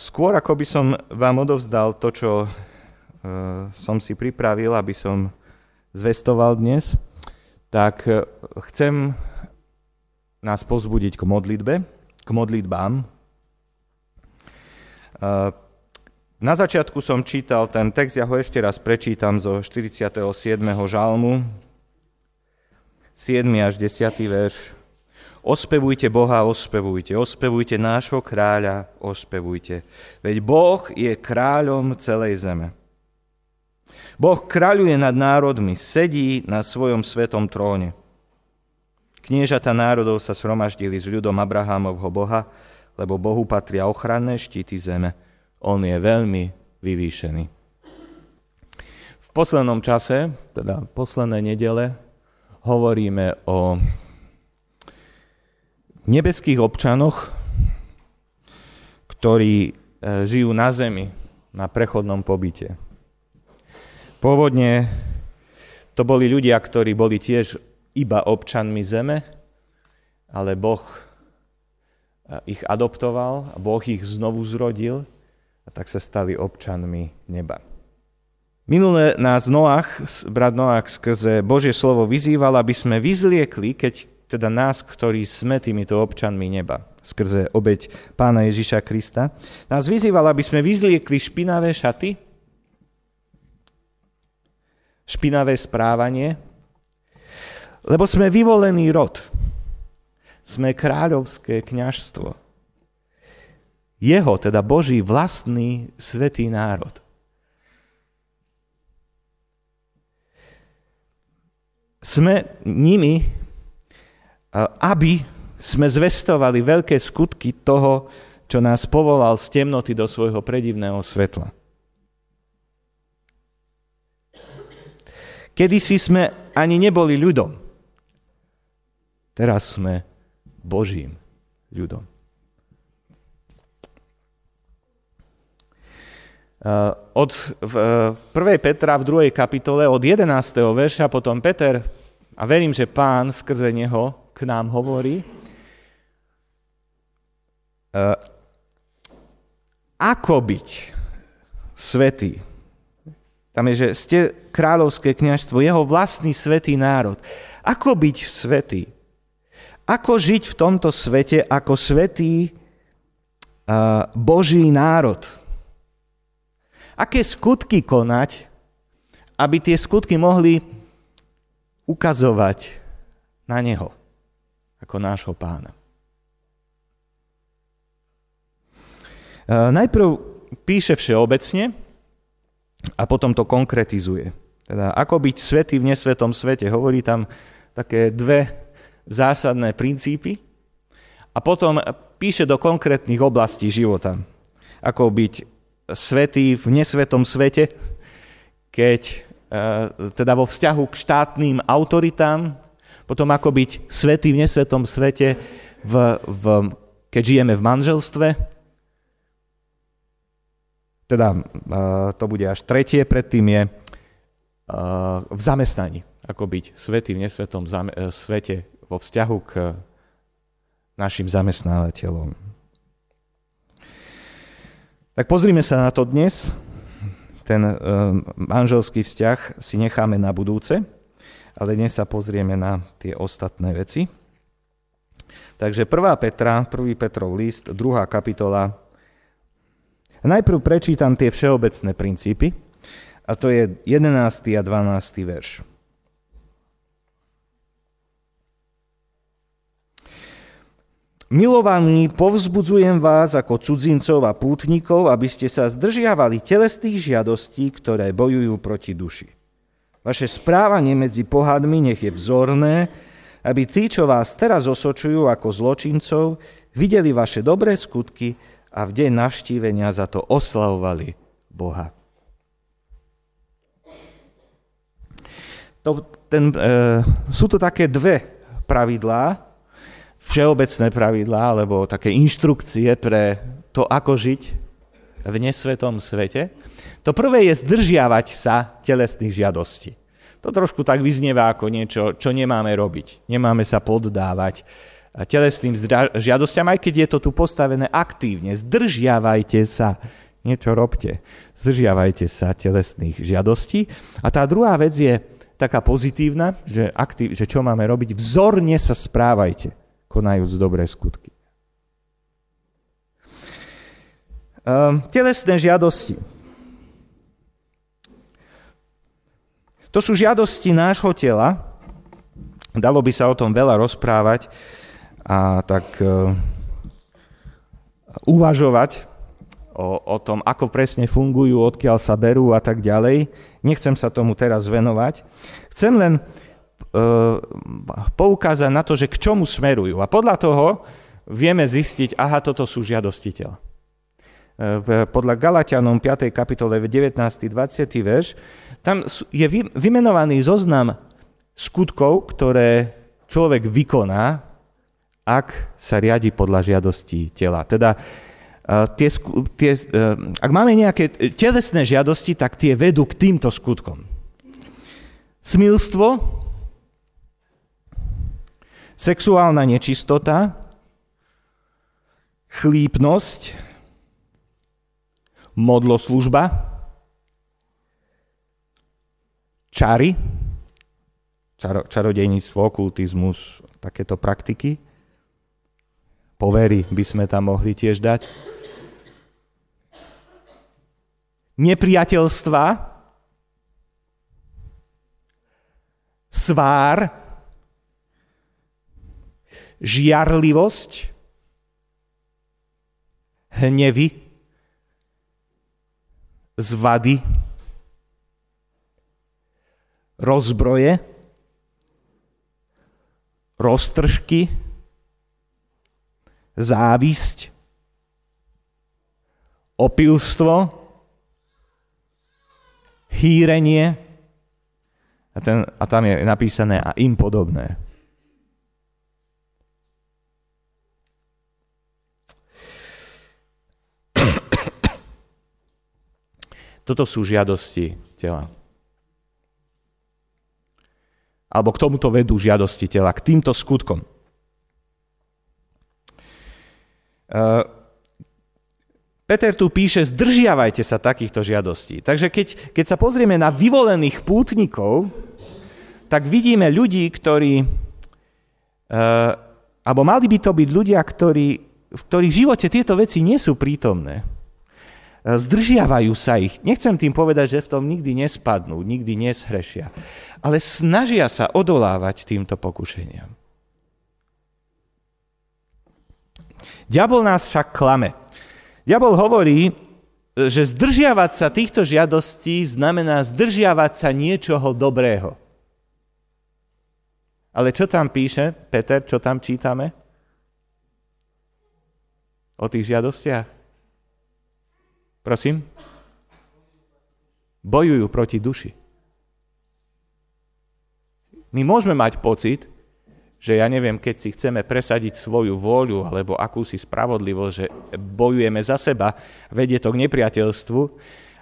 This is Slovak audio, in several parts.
Skôr ako by som vám odovzdal to, čo som si pripravil, aby som zvestoval dnes, tak chcem nás pozbudiť k modlitbe, k modlitbám. Na začiatku som čítal ten text, ja ho ešte raz prečítam zo 47. žalmu, 7. až 10. verš. Ospevujte Boha, ospevujte, ospevujte nášho kráľa, ospevujte. Veď Boh je kráľom celej zeme. Boh kráľuje nad národmi, sedí na svojom svetom tróne. Kniežata národov sa sromaždili s ľudom Abrahámovho Boha, lebo Bohu patria ochranné štíty zeme on je veľmi vyvýšený. V poslednom čase, teda posledné nedele, hovoríme o nebeských občanoch, ktorí e, žijú na zemi, na prechodnom pobyte. Pôvodne to boli ľudia, ktorí boli tiež iba občanmi zeme, ale Boh e, ich adoptoval, Boh ich znovu zrodil a tak sa stali občanmi neba. Minulé nás Noach, brat Noach skrze Božie slovo vyzýval, aby sme vyzliekli, keď teda nás, ktorí sme týmito občanmi neba, skrze obeď pána Ježiša Krista, nás vyzýval, aby sme vyzliekli špinavé šaty, špinavé správanie, lebo sme vyvolený rod. Sme kráľovské kňažstvo jeho, teda Boží vlastný svetý národ. Sme nimi, aby sme zvestovali veľké skutky toho, čo nás povolal z temnoty do svojho predivného svetla. Kedy si sme ani neboli ľudom. Teraz sme Božím ľudom. Od v 1. Petra v 2. kapitole od 11. verša potom Peter, a verím, že pán skrze neho k nám hovorí, eh, ako byť svetý. Tam je, že ste kráľovské kniažstvo, jeho vlastný svetý národ. Ako byť svetý? Ako žiť v tomto svete ako svetý uh, Boží národ? aké skutky konať, aby tie skutky mohli ukazovať na Neho ako nášho pána. E, najprv píše všeobecne a potom to konkretizuje. Teda ako byť svetý v nesvetom svete. Hovorí tam také dve zásadné princípy a potom píše do konkrétnych oblastí života. Ako byť svetý v nesvetom svete, keď e, teda vo vzťahu k štátnym autoritám, potom ako byť svetý v nesvetom svete, v, v, keď žijeme v manželstve, teda e, to bude až tretie, predtým je e, v zamestnaní, ako byť svetý v nesvetom svete vo vzťahu k našim zamestnávateľom. Tak pozrime sa na to dnes. Ten e, manželský vzťah si necháme na budúce, ale dnes sa pozrieme na tie ostatné veci. Takže 1. Petra, 1. Petrov list, 2. kapitola. Najprv prečítam tie všeobecné princípy, a to je 11. a 12. verš. Milovaní, povzbudzujem vás ako cudzincov a pútnikov, aby ste sa zdržiavali telestých žiadostí, ktoré bojujú proti duši. Vaše správanie medzi pohádmi nech je vzorné, aby tí, čo vás teraz osočujú ako zločincov, videli vaše dobré skutky a v deň navštívenia za to oslavovali Boha. To, ten, e, sú to také dve pravidlá, všeobecné pravidlá alebo také inštrukcie pre to, ako žiť v nesvetom svete. To prvé je zdržiavať sa telesných žiadostí. To trošku tak vyznieva ako niečo, čo nemáme robiť. Nemáme sa poddávať telesným žiadosťam, aj keď je to tu postavené aktívne. Zdržiavajte sa, niečo robte. Zdržiavajte sa telesných žiadostí. A tá druhá vec je taká pozitívna, že, aktív, že čo máme robiť? Vzorne sa správajte, konajúc dobré skutky. Um, telesné žiadosti. To sú žiadosti nášho tela. Dalo by sa o tom veľa rozprávať a tak uh, uvažovať o, o tom, ako presne fungujú, odkiaľ sa berú a tak ďalej. Nechcem sa tomu teraz venovať. Chcem len uh, poukázať na to, že k čomu smerujú. A podľa toho vieme zistiť, aha, toto sú žiadosti tela. Uh, podľa Galatianom 5. kapitole 19. 20. verš, tam je vymenovaný zoznam skutkov, ktoré človek vykoná, ak sa riadi podľa žiadosti tela. Teda tie, tie, e, ak máme nejaké telesné žiadosti, tak tie vedú k týmto skutkom. Smilstvo, sexuálna nečistota, chlípnosť, modloslužba, čary, čaro, čarodejníctvo, okultizmus, takéto praktiky, povery by sme tam mohli tiež dať. Nepriateľstva, svár, žiarlivosť, hnevy, zvady, rozbroje, roztržky, závisť, opilstvo, hýrenie a, ten, a tam je napísané a im podobné. Toto sú žiadosti tela. Alebo k tomuto vedú žiadosti tela, k týmto skutkom. Eh, Peter tu píše, zdržiavajte sa takýchto žiadostí. Takže keď, keď sa pozrieme na vyvolených pútnikov, tak vidíme ľudí, ktorí, uh, alebo mali by to byť ľudia, ktorí, v ktorých živote tieto veci nie sú prítomné. Zdržiavajú sa ich. Nechcem tým povedať, že v tom nikdy nespadnú, nikdy neshrešia, ale snažia sa odolávať týmto pokušeniam. Diabol nás však klame. Diabol hovorí, že zdržiavať sa týchto žiadostí znamená zdržiavať sa niečoho dobrého. Ale čo tam píše, Peter, čo tam čítame? O tých žiadostiach? Prosím? Bojujú proti duši. My môžeme mať pocit, že ja neviem, keď si chceme presadiť svoju vôľu alebo akúsi spravodlivosť, že bojujeme za seba, vedie to k nepriateľstvu,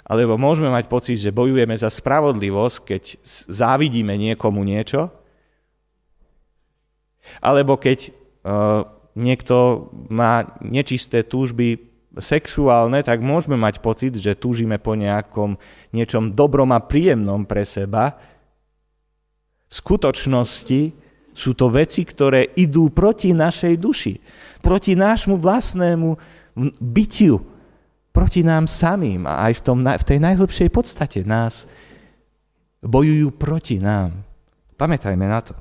alebo môžeme mať pocit, že bojujeme za spravodlivosť, keď závidíme niekomu niečo, alebo keď uh, niekto má nečisté túžby sexuálne, tak môžeme mať pocit, že túžime po nejakom niečom dobrom a príjemnom pre seba. V skutočnosti sú to veci, ktoré idú proti našej duši, proti nášmu vlastnému bytiu, proti nám samým a aj v, tom, v tej najhlbšej podstate nás bojujú proti nám. Pamätajme na to.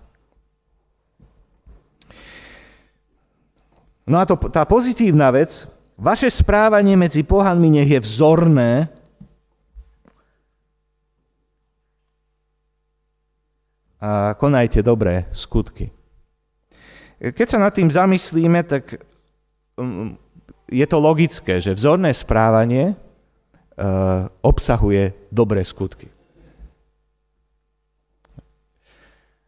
No a to, tá pozitívna vec, vaše správanie medzi pohanmi nech je vzorné, a konajte dobré skutky. Keď sa nad tým zamyslíme, tak um, je to logické, že vzorné správanie uh, obsahuje dobré skutky.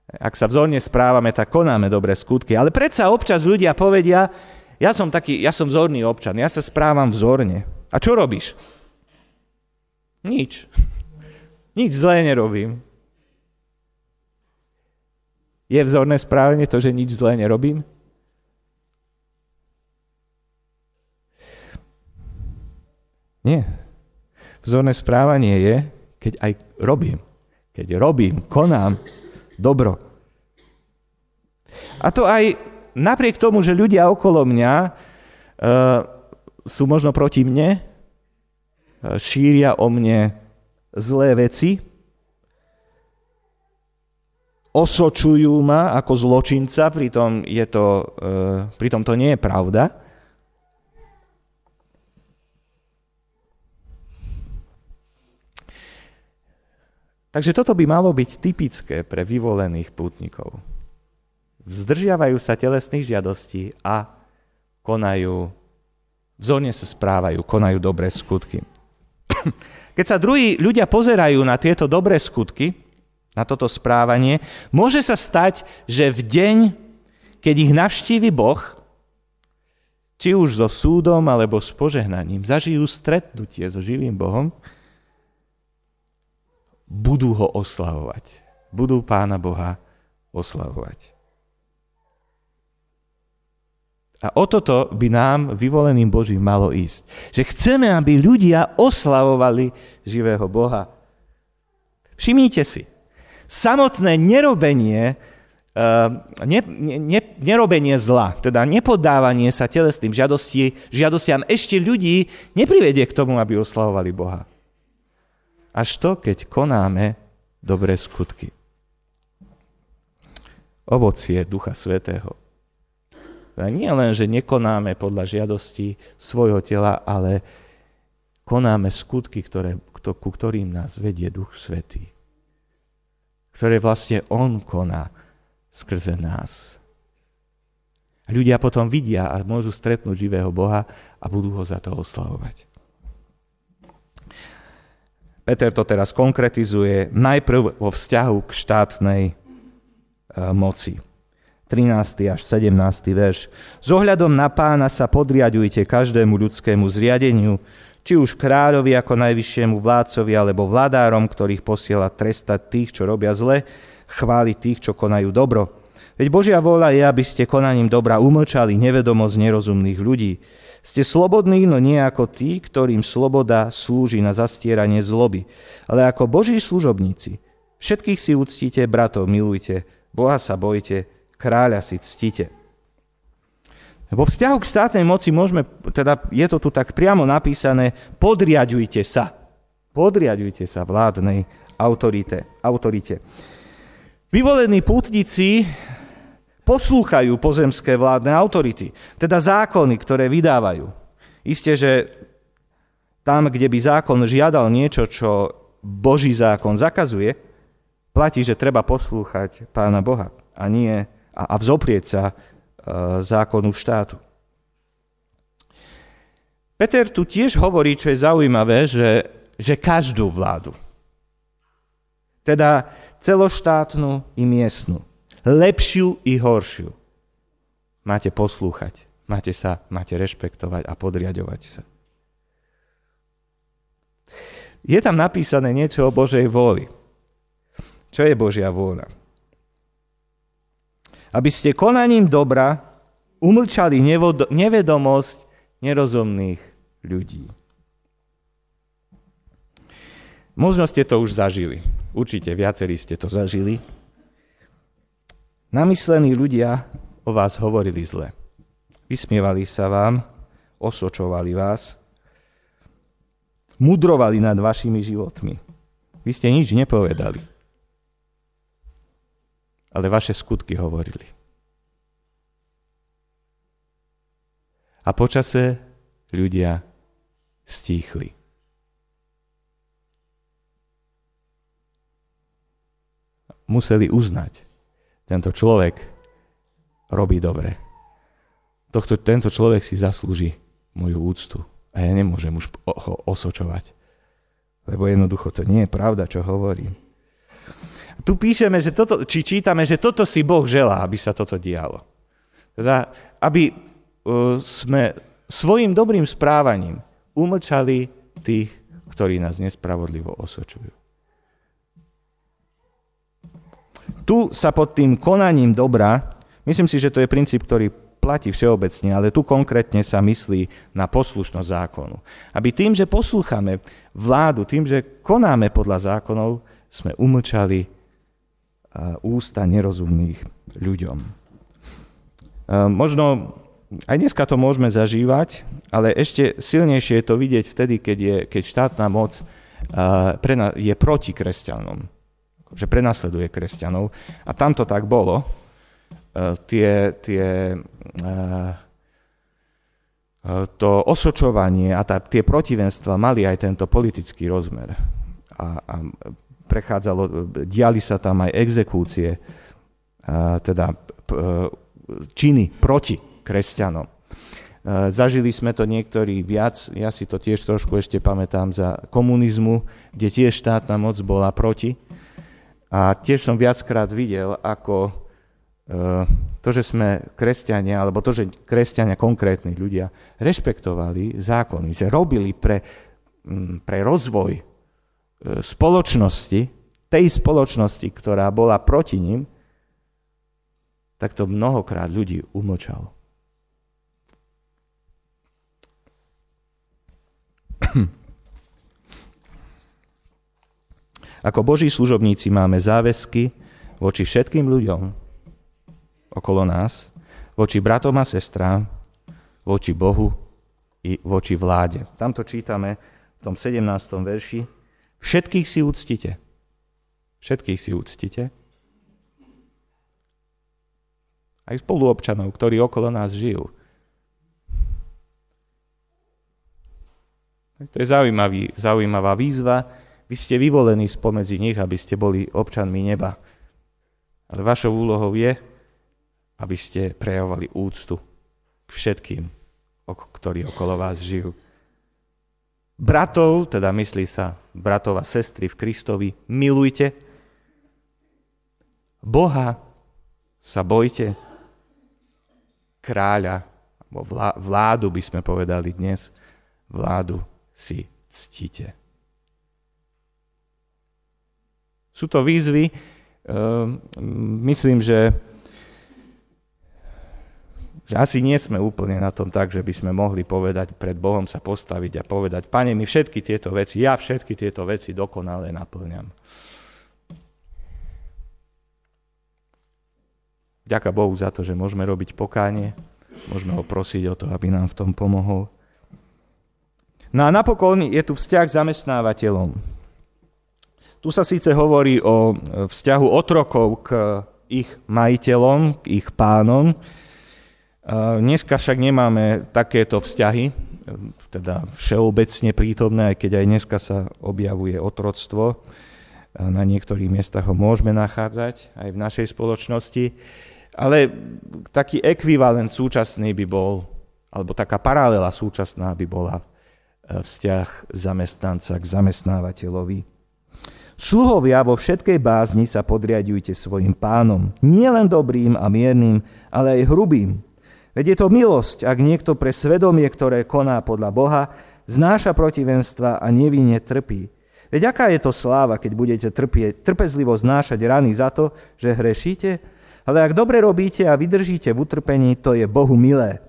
Ak sa vzorne správame, tak konáme dobré skutky. Ale predsa občas ľudia povedia, ja som taký, ja som vzorný občan, ja sa správam vzorne. A čo robíš? Nič. Nič zlé nerobím. Je vzorné správanie to, že nič zlé nerobím? Nie. Vzorné správanie je, keď aj robím. Keď robím, konám dobro. A to aj napriek tomu, že ľudia okolo mňa uh, sú možno proti mne, uh, šíria o mne zlé veci, osočujú ma ako zločinca, pritom, je to, uh, pritom to nie je pravda. Takže toto by malo byť typické pre vyvolených pútnikov. Zdržiavajú sa telesných žiadostí a konajú, vzorne sa správajú, konajú dobré skutky. Keď sa druhí ľudia pozerajú na tieto dobré skutky, na toto správanie, môže sa stať, že v deň, keď ich navštívi Boh, či už so súdom alebo s požehnaním, zažijú stretnutie so živým Bohom, budú ho oslavovať. Budú Pána Boha oslavovať. A o toto by nám, vyvoleným Božím, malo ísť. Že chceme, aby ľudia oslavovali živého Boha. Všimnite si, samotné nerobenie, uh, ne, ne, nerobenie zla, teda nepodávanie sa telesným žiadosti, žiadostiam ešte ľudí neprivedie k tomu, aby oslavovali Boha až to, keď konáme dobré skutky. Ovocie Ducha Svetého. Nie len, že nekonáme podľa žiadosti svojho tela, ale konáme skutky, ktoré, ku ktorým nás vedie Duch Svetý. Ktoré vlastne On koná skrze nás. Ľudia potom vidia a môžu stretnúť živého Boha a budú ho za to oslavovať. Peter to teraz konkretizuje najprv vo vzťahu k štátnej e, moci. 13. až 17. verš. S ohľadom na pána sa podriadujte každému ľudskému zriadeniu, či už kráľovi ako najvyššiemu vládcovi alebo vládárom, ktorých posiela trestať tých, čo robia zle, chváli tých, čo konajú dobro. Veď Božia vôľa je, aby ste konaním dobra umlčali nevedomosť nerozumných ľudí. Ste slobodní, no nie ako tí, ktorým sloboda slúži na zastieranie zloby, ale ako Boží služobníci. Všetkých si uctíte, bratov milujte, Boha sa bojte, kráľa si ctite. Vo vzťahu k štátnej moci môžeme, teda je to tu tak priamo napísané, podriadujte sa. Podriadujte sa vládnej autorite. autorite. Vyvolení pútnici poslúchajú pozemské vládne autority, teda zákony, ktoré vydávajú. Isté, že tam, kde by zákon žiadal niečo, čo Boží zákon zakazuje, platí, že treba poslúchať Pána Boha a nie a, a vzoprieť sa e, zákonu štátu. Peter tu tiež hovorí, čo je zaujímavé, že, že každú vládu, teda celoštátnu i miestnu, lepšiu i horšiu. Máte poslúchať, máte sa, máte rešpektovať a podriadovať sa. Je tam napísané niečo o Božej vôli. Čo je Božia vôľa? Aby ste konaním dobra umlčali nevedomosť nerozumných ľudí. Možno ste to už zažili. Určite viacerí ste to zažili. Namyslení ľudia o vás hovorili zle. Vysmievali sa vám, osočovali vás, mudrovali nad vašimi životmi. Vy ste nič nepovedali, ale vaše skutky hovorili. A počase ľudia stíchli. Museli uznať, tento človek robí dobre. Tohto, tento človek si zaslúži moju úctu. A ja nemôžem už ho osočovať. Lebo jednoducho to nie je pravda, čo hovorím. Tu píšeme, že toto, či čítame, že toto si Boh želá, aby sa toto dialo. Teda, aby uh, sme svojim dobrým správaním umlčali tých, ktorí nás nespravodlivo osočujú. Tu sa pod tým konaním dobra, myslím si, že to je princíp, ktorý platí všeobecne, ale tu konkrétne sa myslí na poslušnosť zákonu. Aby tým, že poslúchame vládu, tým, že konáme podľa zákonov, sme umlčali ústa nerozumných ľuďom. Možno aj dneska to môžeme zažívať, ale ešte silnejšie je to vidieť vtedy, keď, je, keď štátna moc je proti kresťanom, že prenasleduje kresťanov. A tam to tak bolo. Tie, tie, to osočovanie a tá, tie protivenstva mali aj tento politický rozmer. A, a prechádzalo, diali sa tam aj exekúcie, teda činy proti kresťanom. Zažili sme to niektorí viac, ja si to tiež trošku ešte pamätám za komunizmu, kde tiež štátna moc bola proti. A tiež som viackrát videl, ako e, to, že sme kresťania, alebo to, že kresťania, konkrétni ľudia, rešpektovali zákony, že robili pre, pre rozvoj spoločnosti, tej spoločnosti, ktorá bola proti ním, tak to mnohokrát ľudí umlčalo. Ako Boží služobníci máme záväzky voči všetkým ľuďom okolo nás, voči bratom a sestrám, voči Bohu i voči vláde. Tamto čítame v tom 17. verši. Všetkých si úctite. Všetkých si úctite. Aj spoluobčanov, ktorí okolo nás žijú. To je zaujímavý, zaujímavá výzva. Vy ste vyvolení spomedzi nich, aby ste boli občanmi neba. Ale vašou úlohou je, aby ste prejavovali úctu k všetkým, ktorí okolo vás žijú. Bratov, teda myslí sa bratov a sestry v Kristovi, milujte. Boha sa bojte. Kráľa, alebo vládu by sme povedali dnes, vládu si ctíte. Sú to výzvy, ehm, myslím, že, že asi nie sme úplne na tom tak, že by sme mohli povedať, pred Bohom sa postaviť a povedať, Pane, my všetky tieto veci, ja všetky tieto veci dokonale naplňam. Ďaká Bohu za to, že môžeme robiť pokánie, môžeme ho prosiť o to, aby nám v tom pomohol. No a napokon je tu vzťah s zamestnávateľom. Tu sa síce hovorí o vzťahu otrokov k ich majiteľom, k ich pánom. Dneska však nemáme takéto vzťahy, teda všeobecne prítomné, aj keď aj dneska sa objavuje otroctvo. Na niektorých miestach ho môžeme nachádzať aj v našej spoločnosti. Ale taký ekvivalent súčasný by bol, alebo taká paralela súčasná by bola vzťah zamestnanca k zamestnávateľovi. Sluhovia vo všetkej bázni sa podriadujte svojim pánom, nie len dobrým a miernym, ale aj hrubým. Veď je to milosť, ak niekto pre svedomie, ktoré koná podľa Boha, znáša protivenstva a nevinne trpí. Veď aká je to sláva, keď budete trpieť, trpezlivo znášať rany za to, že hrešíte? Ale ak dobre robíte a vydržíte v utrpení, to je Bohu milé.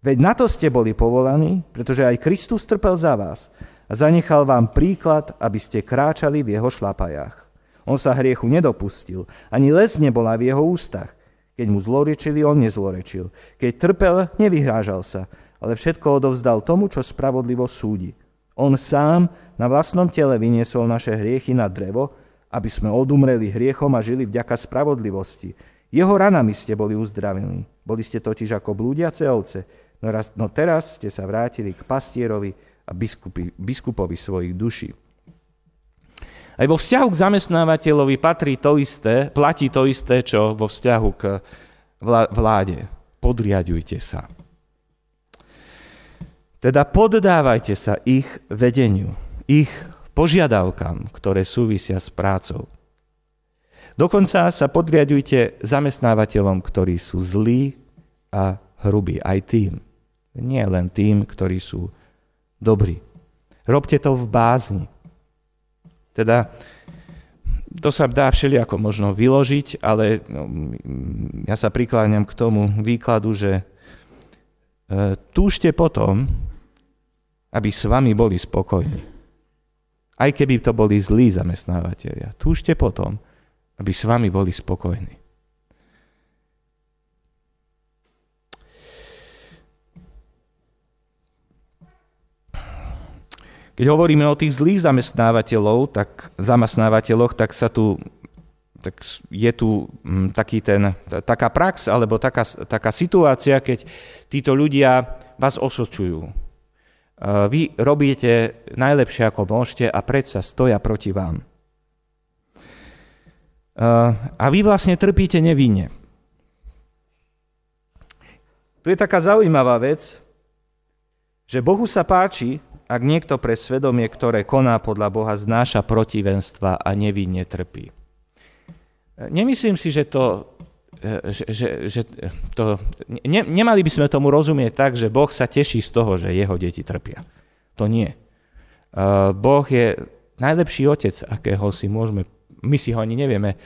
Veď na to ste boli povolaní, pretože aj Kristus trpel za vás a zanechal vám príklad, aby ste kráčali v jeho šlapajách. On sa hriechu nedopustil, ani les nebola v jeho ústach. Keď mu zlorečili, on nezlorečil. Keď trpel, nevyhrážal sa, ale všetko odovzdal tomu, čo spravodlivo súdi. On sám na vlastnom tele vyniesol naše hriechy na drevo, aby sme odumreli hriechom a žili vďaka spravodlivosti. Jeho ranami ste boli uzdravení. Boli ste totiž ako blúdiace ovce, No, raz, no teraz ste sa vrátili k pastierovi a biskupi, biskupovi svojich duší. Aj vo vzťahu k zamestnávateľovi patrí to isté, platí to isté, čo vo vzťahu k vláde. Podriadujte sa. Teda poddávajte sa ich vedeniu, ich požiadavkám, ktoré súvisia s prácou. Dokonca sa podriadujte zamestnávateľom, ktorí sú zlí a hrubí, aj tým. Nie len tým, ktorí sú dobrí. Robte to v bázni. Teda to sa dá všelijako možno vyložiť, ale no, ja sa prikláňam k tomu výkladu, že túžte potom, aby s vami boli spokojní. Aj keby to boli zlí zamestnávateľia. Túžte potom, aby s vami boli spokojní. Keď hovoríme o tých zlých zamestnávateľov, tak, zamestnávateľoch, tak sa tu tak je tu mm, taký ten, taká prax alebo taká, taká situácia, keď títo ľudia vás osočujú. Vy robíte najlepšie, ako môžete a predsa stoja proti vám. A vy vlastne trpíte nevinne. Tu je taká zaujímavá vec, že Bohu sa páči, ak niekto pre svedomie, ktoré koná podľa Boha, znáša protivenstva a nevinne trpí. Nemyslím si, že to, že, že, že to ne, nemali by sme tomu rozumieť tak, že Boh sa teší z toho, že jeho deti trpia. To nie. Boh je najlepší otec, akého si môžeme, my si ho ani nevieme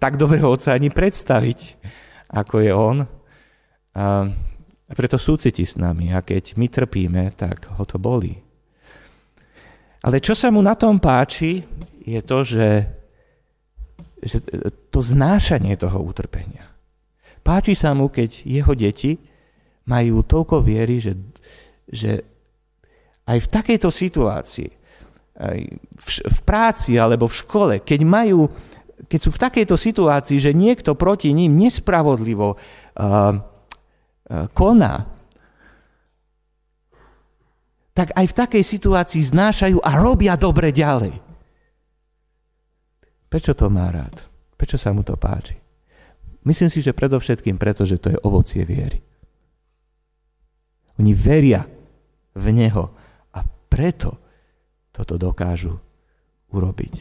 tak dobrého otca ani predstaviť, ako je on. A preto súciti s nami a keď my trpíme, tak ho to bolí. Ale čo sa mu na tom páči, je to, že, že to znášanie toho utrpenia. Páči sa mu, keď jeho deti majú toľko viery, že, že aj v takejto situácii, aj v, v práci alebo v škole, keď majú, keď sú v takejto situácii, že niekto proti ním nespravodlivo uh, koná, tak aj v takej situácii znášajú a robia dobre ďalej. Prečo to má rád? Prečo sa mu to páči? Myslím si, že predovšetkým preto, že to je ovocie viery. Oni veria v Neho a preto toto dokážu urobiť.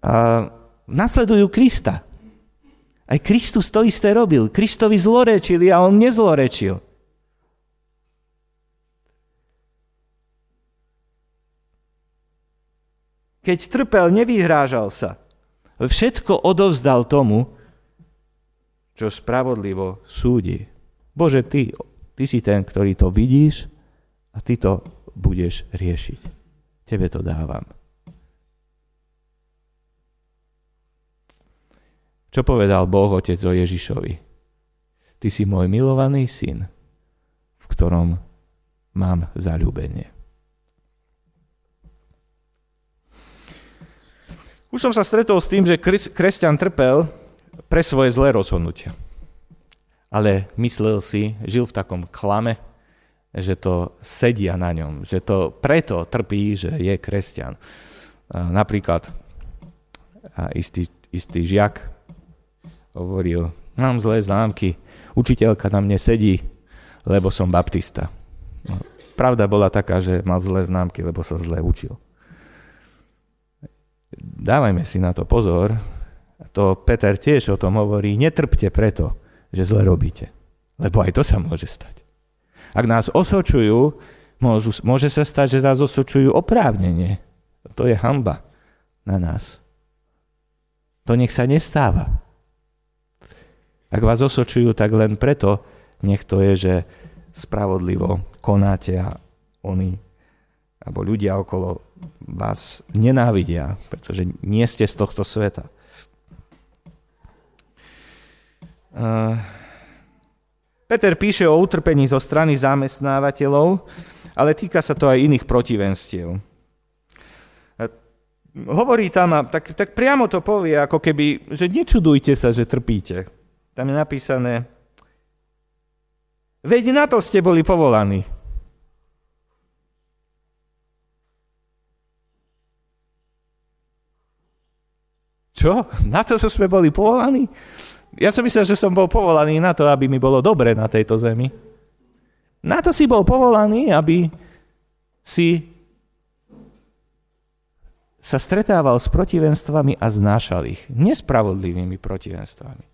A nasledujú Krista. Aj Kristus to isté robil. Kristovi zlorečili a on nezlorečil. Keď trpel, nevyhrážal sa. Všetko odovzdal tomu, čo spravodlivo súdi. Bože, ty, ty si ten, ktorý to vidíš a ty to budeš riešiť. Tebe to dávam. Čo povedal Boh Otec o Ježišovi? Ty si môj milovaný syn, v ktorom mám zalúbenie. Už som sa stretol s tým, že kresťan trpel pre svoje zlé rozhodnutia. Ale myslel si, žil v takom klame, že to sedia na ňom, že to preto trpí, že je kresťan. Napríklad istý, istý žiak hovoril, mám zlé známky, učiteľka na mne sedí, lebo som baptista. No, pravda bola taká, že mal zlé známky, lebo sa zle učil dávajme si na to pozor, to Peter tiež o tom hovorí, netrpte preto, že zle robíte. Lebo aj to sa môže stať. Ak nás osočujú, môžu, môže sa stať, že nás osočujú oprávnenie. To je hamba na nás. To nech sa nestáva. Ak vás osočujú, tak len preto, nech to je, že spravodlivo konáte a oni, alebo ľudia okolo vás nenávidia, pretože nie ste z tohto sveta. Peter píše o utrpení zo strany zamestnávateľov, ale týka sa to aj iných protivenstiev. Hovorí tam, tak, tak priamo to povie, ako keby, že nečudujte sa, že trpíte. Tam je napísané, veď na to ste boli povolaní. Čo? Na to sme boli povolaní? Ja som myslel, že som bol povolaný na to, aby mi bolo dobre na tejto zemi. Na to si bol povolaný, aby si sa stretával s protivenstvami a znášal ich. Nespravodlivými protivenstvami.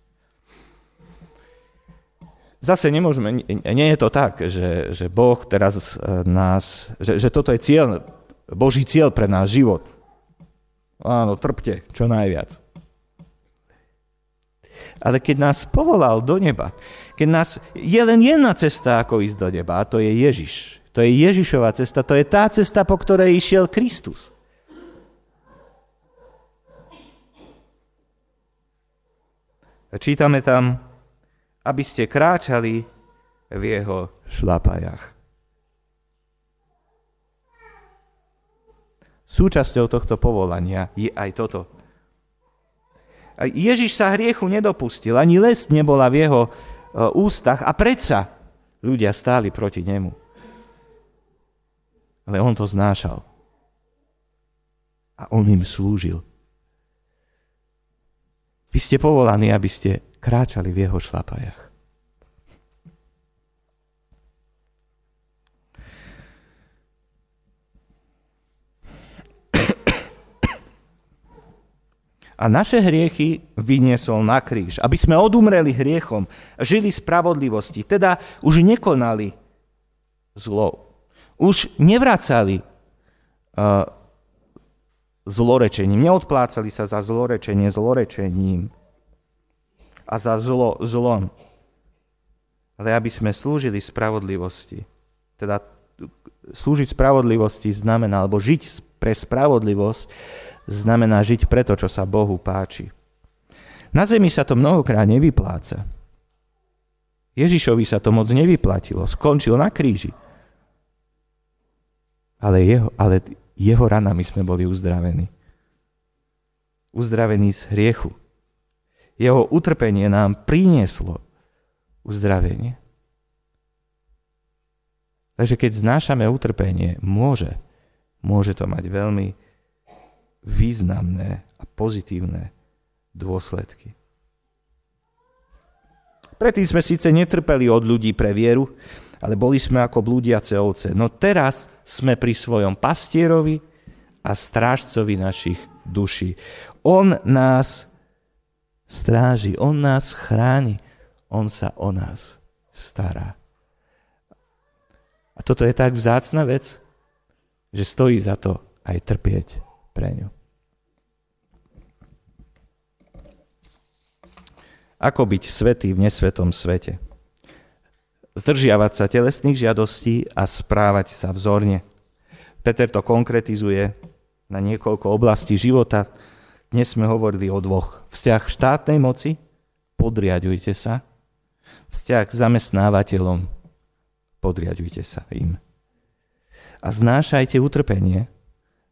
Zase nemôžeme, nie je to tak, že, že Boh teraz nás, že, že toto je cieľ, Boží cieľ pre náš život. Áno, trpte, čo najviac. Ale keď nás povolal do neba, keď nás, je len jedna cesta, ako ísť do neba, a to je Ježiš. To je Ježišova cesta, to je tá cesta, po ktorej išiel Kristus. Čítame tam, aby ste kráčali v jeho šlapajach. Súčasťou tohto povolania je aj toto. Ježiš sa hriechu nedopustil, ani les nebola v jeho e, ústach a predsa ľudia stáli proti nemu. Ale on to znášal. A on im slúžil. Vy ste povolaní, aby ste kráčali v jeho šlapajach. a naše hriechy vyniesol na kríž, aby sme odumreli hriechom, žili spravodlivosti, teda už nekonali zlo. Už nevracali uh, zlorečením, neodplácali sa za zlorečenie zlorečením a za zlo zlom, ale aby sme slúžili spravodlivosti. Teda slúžiť spravodlivosti znamená, alebo žiť pre spravodlivosť znamená žiť preto, čo sa Bohu páči. Na zemi sa to mnohokrát nevypláca. Ježišovi sa to moc nevyplatilo, skončil na kríži. Ale jeho, ale jeho ranami sme boli uzdravení. Uzdravení z hriechu. Jeho utrpenie nám prinieslo uzdravenie. Takže keď znášame utrpenie, môže, môže to mať veľmi významné a pozitívne dôsledky. Predtým sme síce netrpeli od ľudí pre vieru, ale boli sme ako blúdiace ovce. No teraz sme pri svojom pastierovi a strážcovi našich duší. On nás stráži, on nás chráni, on sa o nás stará. A toto je tak vzácna vec, že stojí za to aj trpieť pre ňu. Ako byť svetý v nesvetom svete? Zdržiavať sa telesných žiadostí a správať sa vzorne. Peter to konkretizuje na niekoľko oblastí života. Dnes sme hovorili o dvoch. Vzťah štátnej moci, podriadujte sa. Vzťah zamestnávateľom, podriadujte sa im. A znášajte utrpenie,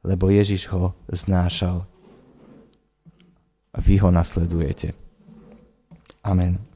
lebo Ježiš ho znášal. A vy ho nasledujete. Amen.